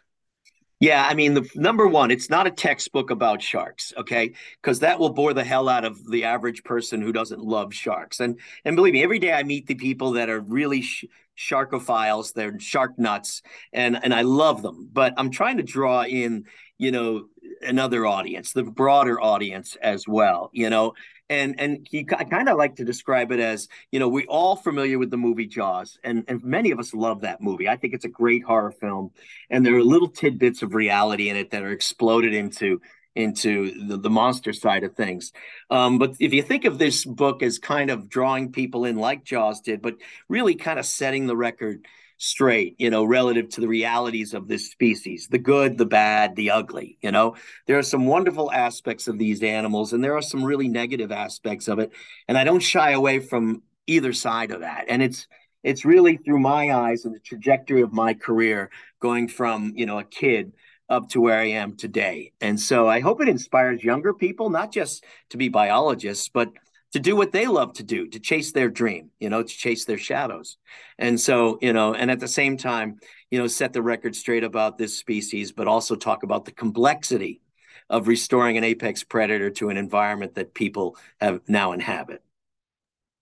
Yeah, I mean, the number one, it's not a textbook about sharks, okay? Because that will bore the hell out of the average person who doesn't love sharks. And and believe me, every day I meet the people that are really sh- sharkophiles, they're shark nuts, and and I love them. But I'm trying to draw in, you know, another audience, the broader audience as well, you know. And and he, I kind of like to describe it as, you know, we all familiar with the movie Jaws, and and many of us love that movie. I think it's a great horror film, and there are little tidbits of reality in it that are exploded into into the, the monster side of things. Um, but if you think of this book as kind of drawing people in like Jaws did, but really kind of setting the record straight, you know, relative to the realities of this species the good, the bad, the ugly. You know, there are some wonderful aspects of these animals, and there are some really negative aspects of it. And I don't shy away from either side of that. And it's, it's really through my eyes and the trajectory of my career going from, you know, a kid up to where I am today. And so I hope it inspires younger people, not just to be biologists, but to do what they love to do, to chase their dream, you know, to chase their shadows. And so, you know, and at the same time, you know, set the record straight about this species, but also talk about the complexity of restoring an apex predator to an environment that people have now inhabit.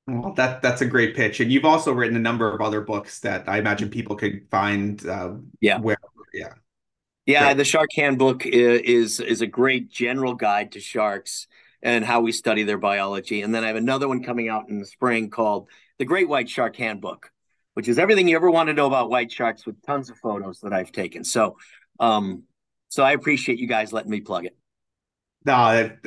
Well, that that's a great pitch, and you've also written a number of other books that I imagine people could find. Uh, yeah, where, yeah, yeah. Great. The Shark Handbook is is a great general guide to sharks and how we study their biology. And then I have another one coming out in the spring called The Great White Shark Handbook, which is everything you ever want to know about white sharks with tons of photos that I've taken. So, um, so I appreciate you guys letting me plug it. No,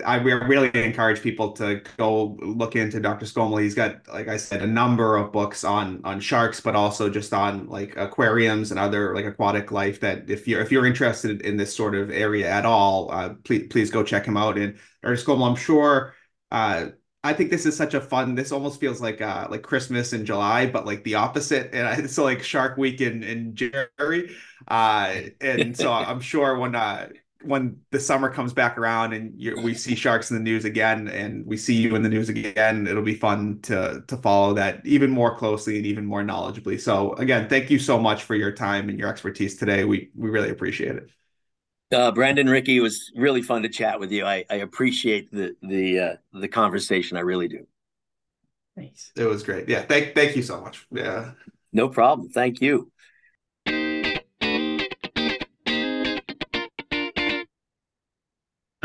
I really encourage people to go look into Dr. Skomal. He's got, like I said, a number of books on on sharks, but also just on like aquariums and other like aquatic life. That if you're if you're interested in this sort of area at all, uh, please please go check him out. And Dr. Skomal, I'm sure. Uh, I think this is such a fun. This almost feels like uh like Christmas in July, but like the opposite. And it's like Shark Week in in January. Uh, and so I'm sure when uh when the summer comes back around and we see sharks in the news again and we see you in the news again it'll be fun to to follow that even more closely and even more knowledgeably. So again thank you so much for your time and your expertise today. We we really appreciate it. Uh, Brandon Ricky it was really fun to chat with you. I, I appreciate the the uh, the conversation. I really do. Thanks. It was great. Yeah thank thank you so much. Yeah. No problem. Thank you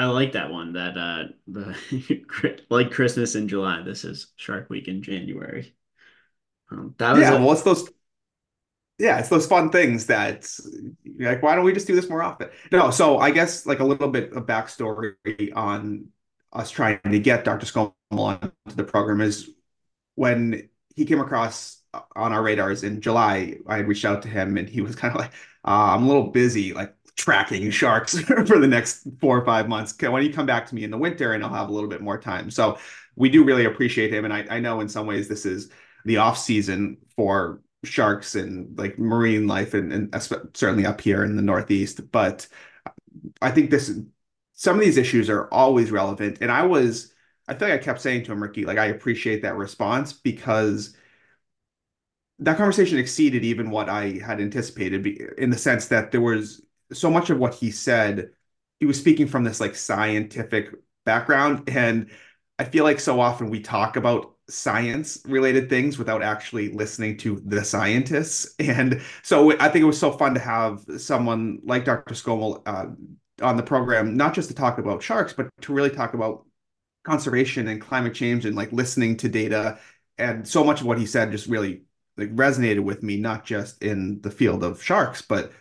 I like that one. That uh, the like Christmas in July. This is Shark Week in January. Um, that was yeah. A, what's those? yeah, it's those fun things that like, why don't we just do this more often? No, so I guess like a little bit of backstory on us trying to get Dr. Skomal onto the program is when he came across on our radars in July, I reached out to him and he was kind of like, uh, I'm a little busy, like tracking sharks for the next four or five months. Why don't you come back to me in the winter and I'll have a little bit more time? So we do really appreciate him. And I, I know in some ways this is the off season for sharks and like marine life and, and certainly up here in the Northeast. But I think this some of these issues are always relevant. And I was, I feel like I kept saying to him, Ricky, like I appreciate that response because that conversation exceeded even what I had anticipated in the sense that there was so much of what he said, he was speaking from this like scientific background. And I feel like so often we talk about science related things without actually listening to the scientists. And so I think it was so fun to have someone like Dr. Skomal uh, on the program, not just to talk about sharks, but to really talk about conservation and climate change and like listening to data. And so much of what he said just really like resonated with me, not just in the field of sharks, but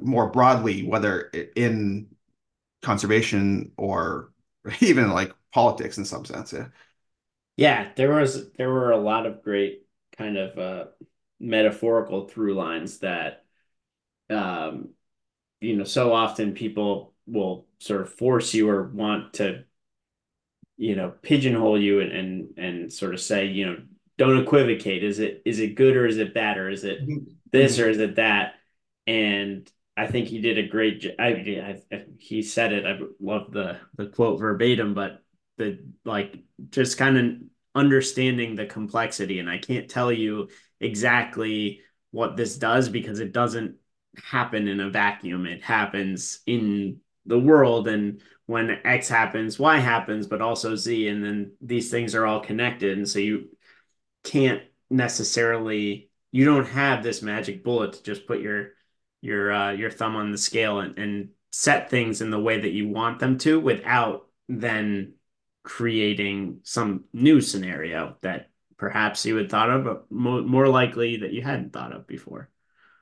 more broadly, whether in conservation or even like politics in some sense. Yeah. Yeah, there was there were a lot of great kind of uh, metaphorical through lines that um, you know so often people will sort of force you or want to you know pigeonhole you and and, and sort of say you know don't equivocate is it is it good or is it bad or is it mm-hmm. this or is it that and I think he did a great job. I, I, he said it. I love the the quote verbatim, but the like just kind of understanding the complexity. And I can't tell you exactly what this does because it doesn't happen in a vacuum. It happens in the world, and when X happens, Y happens, but also Z, and then these things are all connected, and so you can't necessarily you don't have this magic bullet to just put your your uh, your thumb on the scale and, and set things in the way that you want them to without then creating some new scenario that perhaps you had thought of, but mo- more likely that you hadn't thought of before.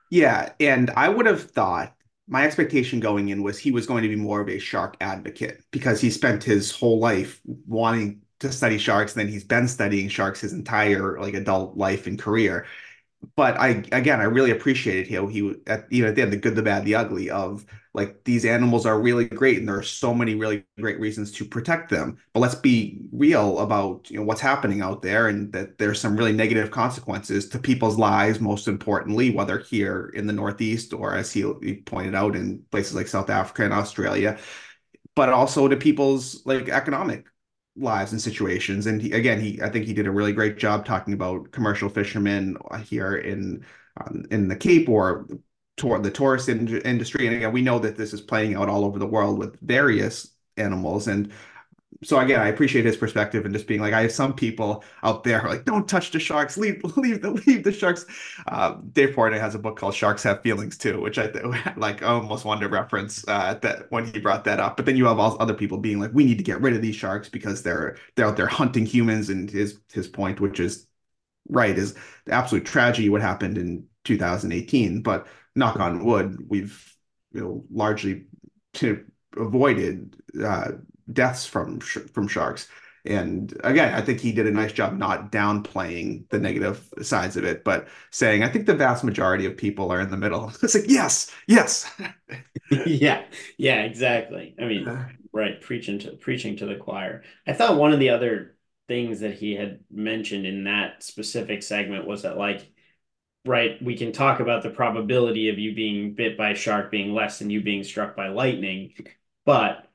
Yeah, and I would have thought my expectation going in was he was going to be more of a shark advocate because he spent his whole life wanting to study sharks and then he's been studying sharks his entire like adult life and career but I again I really appreciated how he at you know at the end the good the bad the ugly of like these animals are really great and there are so many really great reasons to protect them. But let's be real about you know what's happening out there and that there's some really negative consequences to people's lives most importantly whether here in the northeast or as he, he pointed out in places like South Africa and Australia but also to people's like economic lives and situations. And he, again, he I think he did a really great job talking about commercial fishermen here in um, in the Cape or toward the tourist in industry. And again, we know that this is playing out all over the world with various animals. And so again, I appreciate his perspective and just being like, I have some people out there like, don't touch the sharks, leave, leave the, leave the sharks. Uh, Dave Portnoy has a book called Sharks Have Feelings Too, which I like almost wanted to reference uh, that when he brought that up. But then you have all other people being like, we need to get rid of these sharks because they're they're out there hunting humans. And his his point, which is right, is the absolute tragedy what happened in 2018. But knock on wood, we've you know largely to avoided uh, deaths from from sharks. And again, I think he did a nice job not downplaying the negative sides of it, but saying, I think the vast majority of people are in the middle. It's like, yes, yes. yeah, yeah, exactly. I mean, uh. right, preaching to preaching to the choir. I thought one of the other things that he had mentioned in that specific segment was that like right we can talk about the probability of you being bit by a shark being less than you being struck by lightning but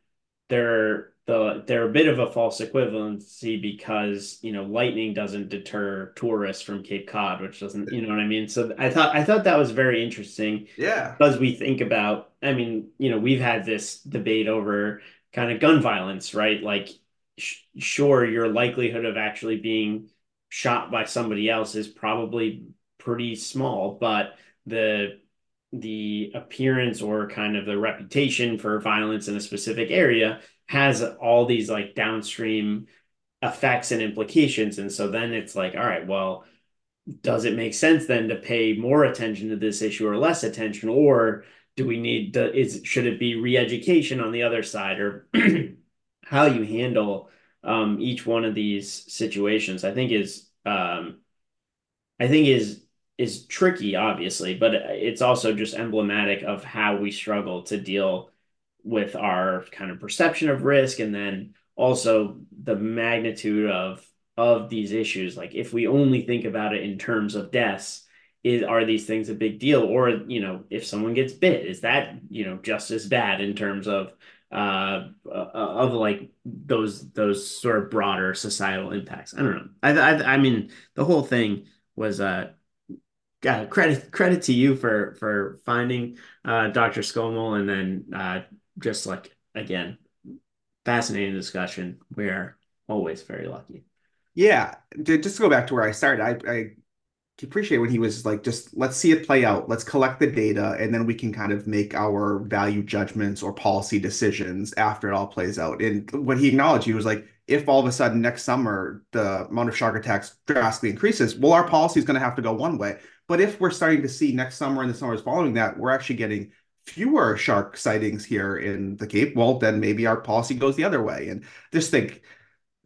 they're the they're a bit of a false equivalency because you know lightning doesn't deter tourists from Cape Cod, which doesn't you know what I mean. So I thought I thought that was very interesting. Yeah, because we think about, I mean, you know, we've had this debate over kind of gun violence, right? Like, sh- sure, your likelihood of actually being shot by somebody else is probably pretty small, but the the appearance or kind of the reputation for violence in a specific area has all these like downstream effects and implications and so then it's like all right well does it make sense then to pay more attention to this issue or less attention, or do we need to, is should it be re-education on the other side, or how you handle um, each one of these situations? I think is um, I think is is tricky, obviously, but it's also just emblematic of how we struggle to deal with our kind of perception of risk and then also the magnitude of of these issues. Like if we only think about it in terms of deaths is are these things a big deal? Or you know if someone gets bit is that you know just as bad in terms of uh, uh of like those those sort of broader societal impacts? I don't know. I i, I mean the whole thing was uh got credit credit to you for for finding uh dr Skomal and then uh just like again fascinating discussion we're always very lucky yeah, just to go back to where I started, I, I appreciate when he was like, just let's see it play out, let's collect the data, and then we can kind of make our value judgments or policy decisions after it all plays out. And what he acknowledged, he was like, if all of a sudden next summer the amount of shark attacks drastically increases, well, our policy is going to have to go one way. But if we're starting to see next summer and the summers following that, we're actually getting fewer shark sightings here in the Cape, well, then maybe our policy goes the other way. And just think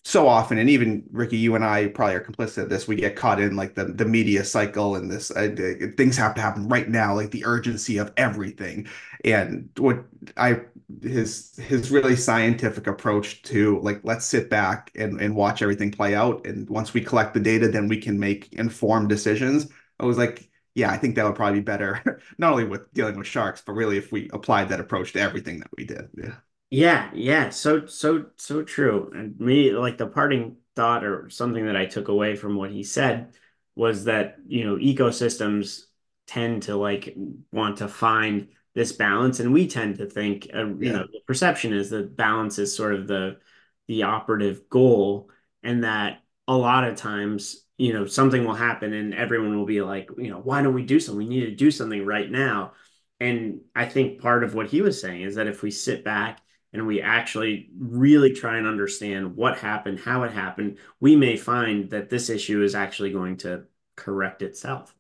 so often, and even Ricky, you and I probably are complicit at this. We get caught in like the the media cycle and this uh, things have to happen right now, like the urgency of everything. And what I his his really scientific approach to like let's sit back and and watch everything play out, and once we collect the data, then we can make informed decisions. I was like, yeah, I think that would probably be better, not only with dealing with sharks, but really if we applied that approach to everything that we did. Yeah. Yeah, yeah, so so so true. And me, like the parting thought or something that I took away from what he said was that, you know, ecosystems tend to like want to find this balance, and we tend to think, uh, you Yeah. know, the perception is that balance is sort of the the operative goal, and that a lot of times, you know, something will happen and everyone will be like, you know, why don't we do something? We need to do something right now. And I think part of what he was saying is that if we sit back and we actually really try and understand what happened, how it happened, we may find that this issue is actually going to correct itself.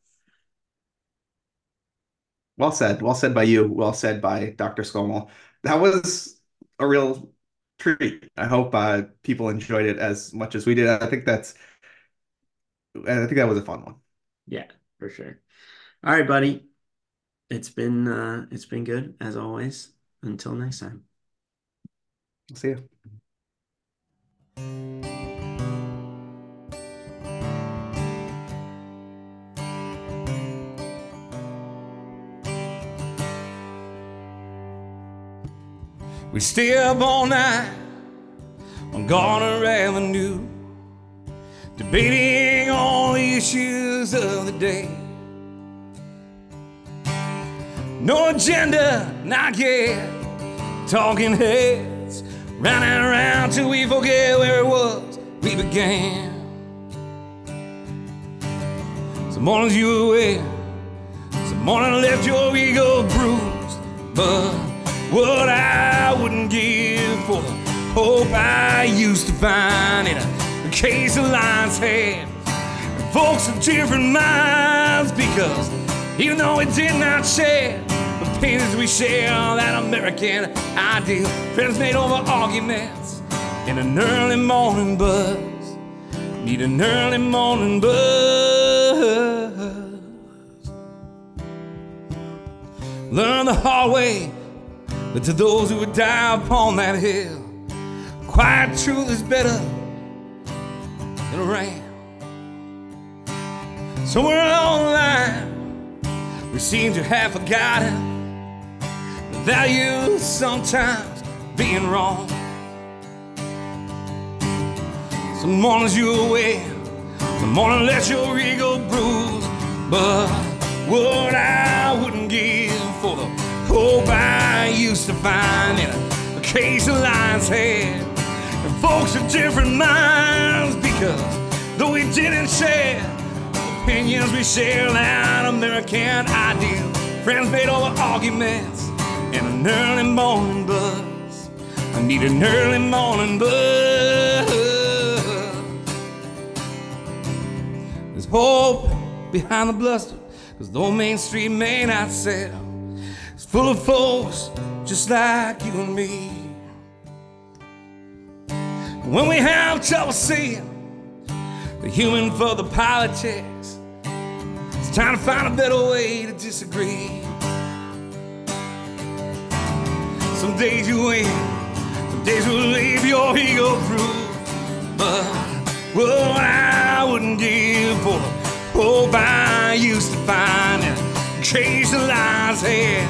Well said. Well said by you. Well said by Dr. Skomal. That was a real treat. I hope uh, people enjoyed it as much as we did. I think that's, I think that was a fun one. Yeah, for sure. All right, buddy. It's been uh, it's been good as always. Until next time. See you. We stay up all night on Garner Avenue, debating all the issues of the day. No agenda, not yet. Talking heads, running around till we forget where it was we began. Some mornings you were aware, some morning left your ego bruised, but what I wouldn't give for the hope I used to find in a case of lion's head. Folks of different minds because even though we did not share the pains we share, that American ideal, friends made over arguments in an early morning buzz. Need an early morning buzz. Learn the hard way but to those who would die upon that hill, quiet truth is better than a ram. Somewhere along the line, we seem to have forgotten the value of sometimes being wrong. Some mornings you're away, some morning let your ego bruise, but what I wouldn't give for the hope I used to find in a case of lion's head. And folks of different minds because though we didn't share opinions, we share an American ideal. Friends made over arguments in an early morning buzz. I need an early morning buzz. There's hope behind the bluster, cause old Main Street may not sell. It's full of folks just like you and me. When we have trouble seeing the human for the politics, it's time to find a better way to disagree. Some days you win, some days will leave your ego through. But what I wouldn't give for hope I used to find and chase the lines ahead.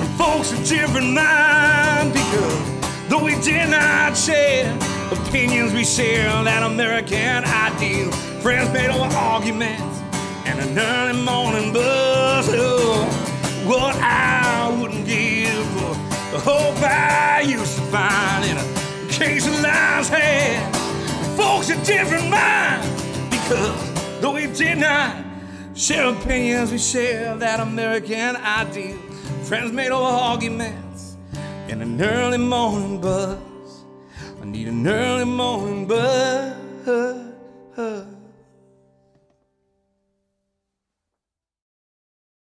And folks of different minds because though we did not share opinions, we share on that American ideal. Friends made over arguments and an early morning buzz. Oh, what I wouldn't give for the hope I used to find in a case of lines had. Folks of different minds because though we did not share opinions, we share that American ideal. Friends made over arguments in an early morning buzz. Need an early morning bud.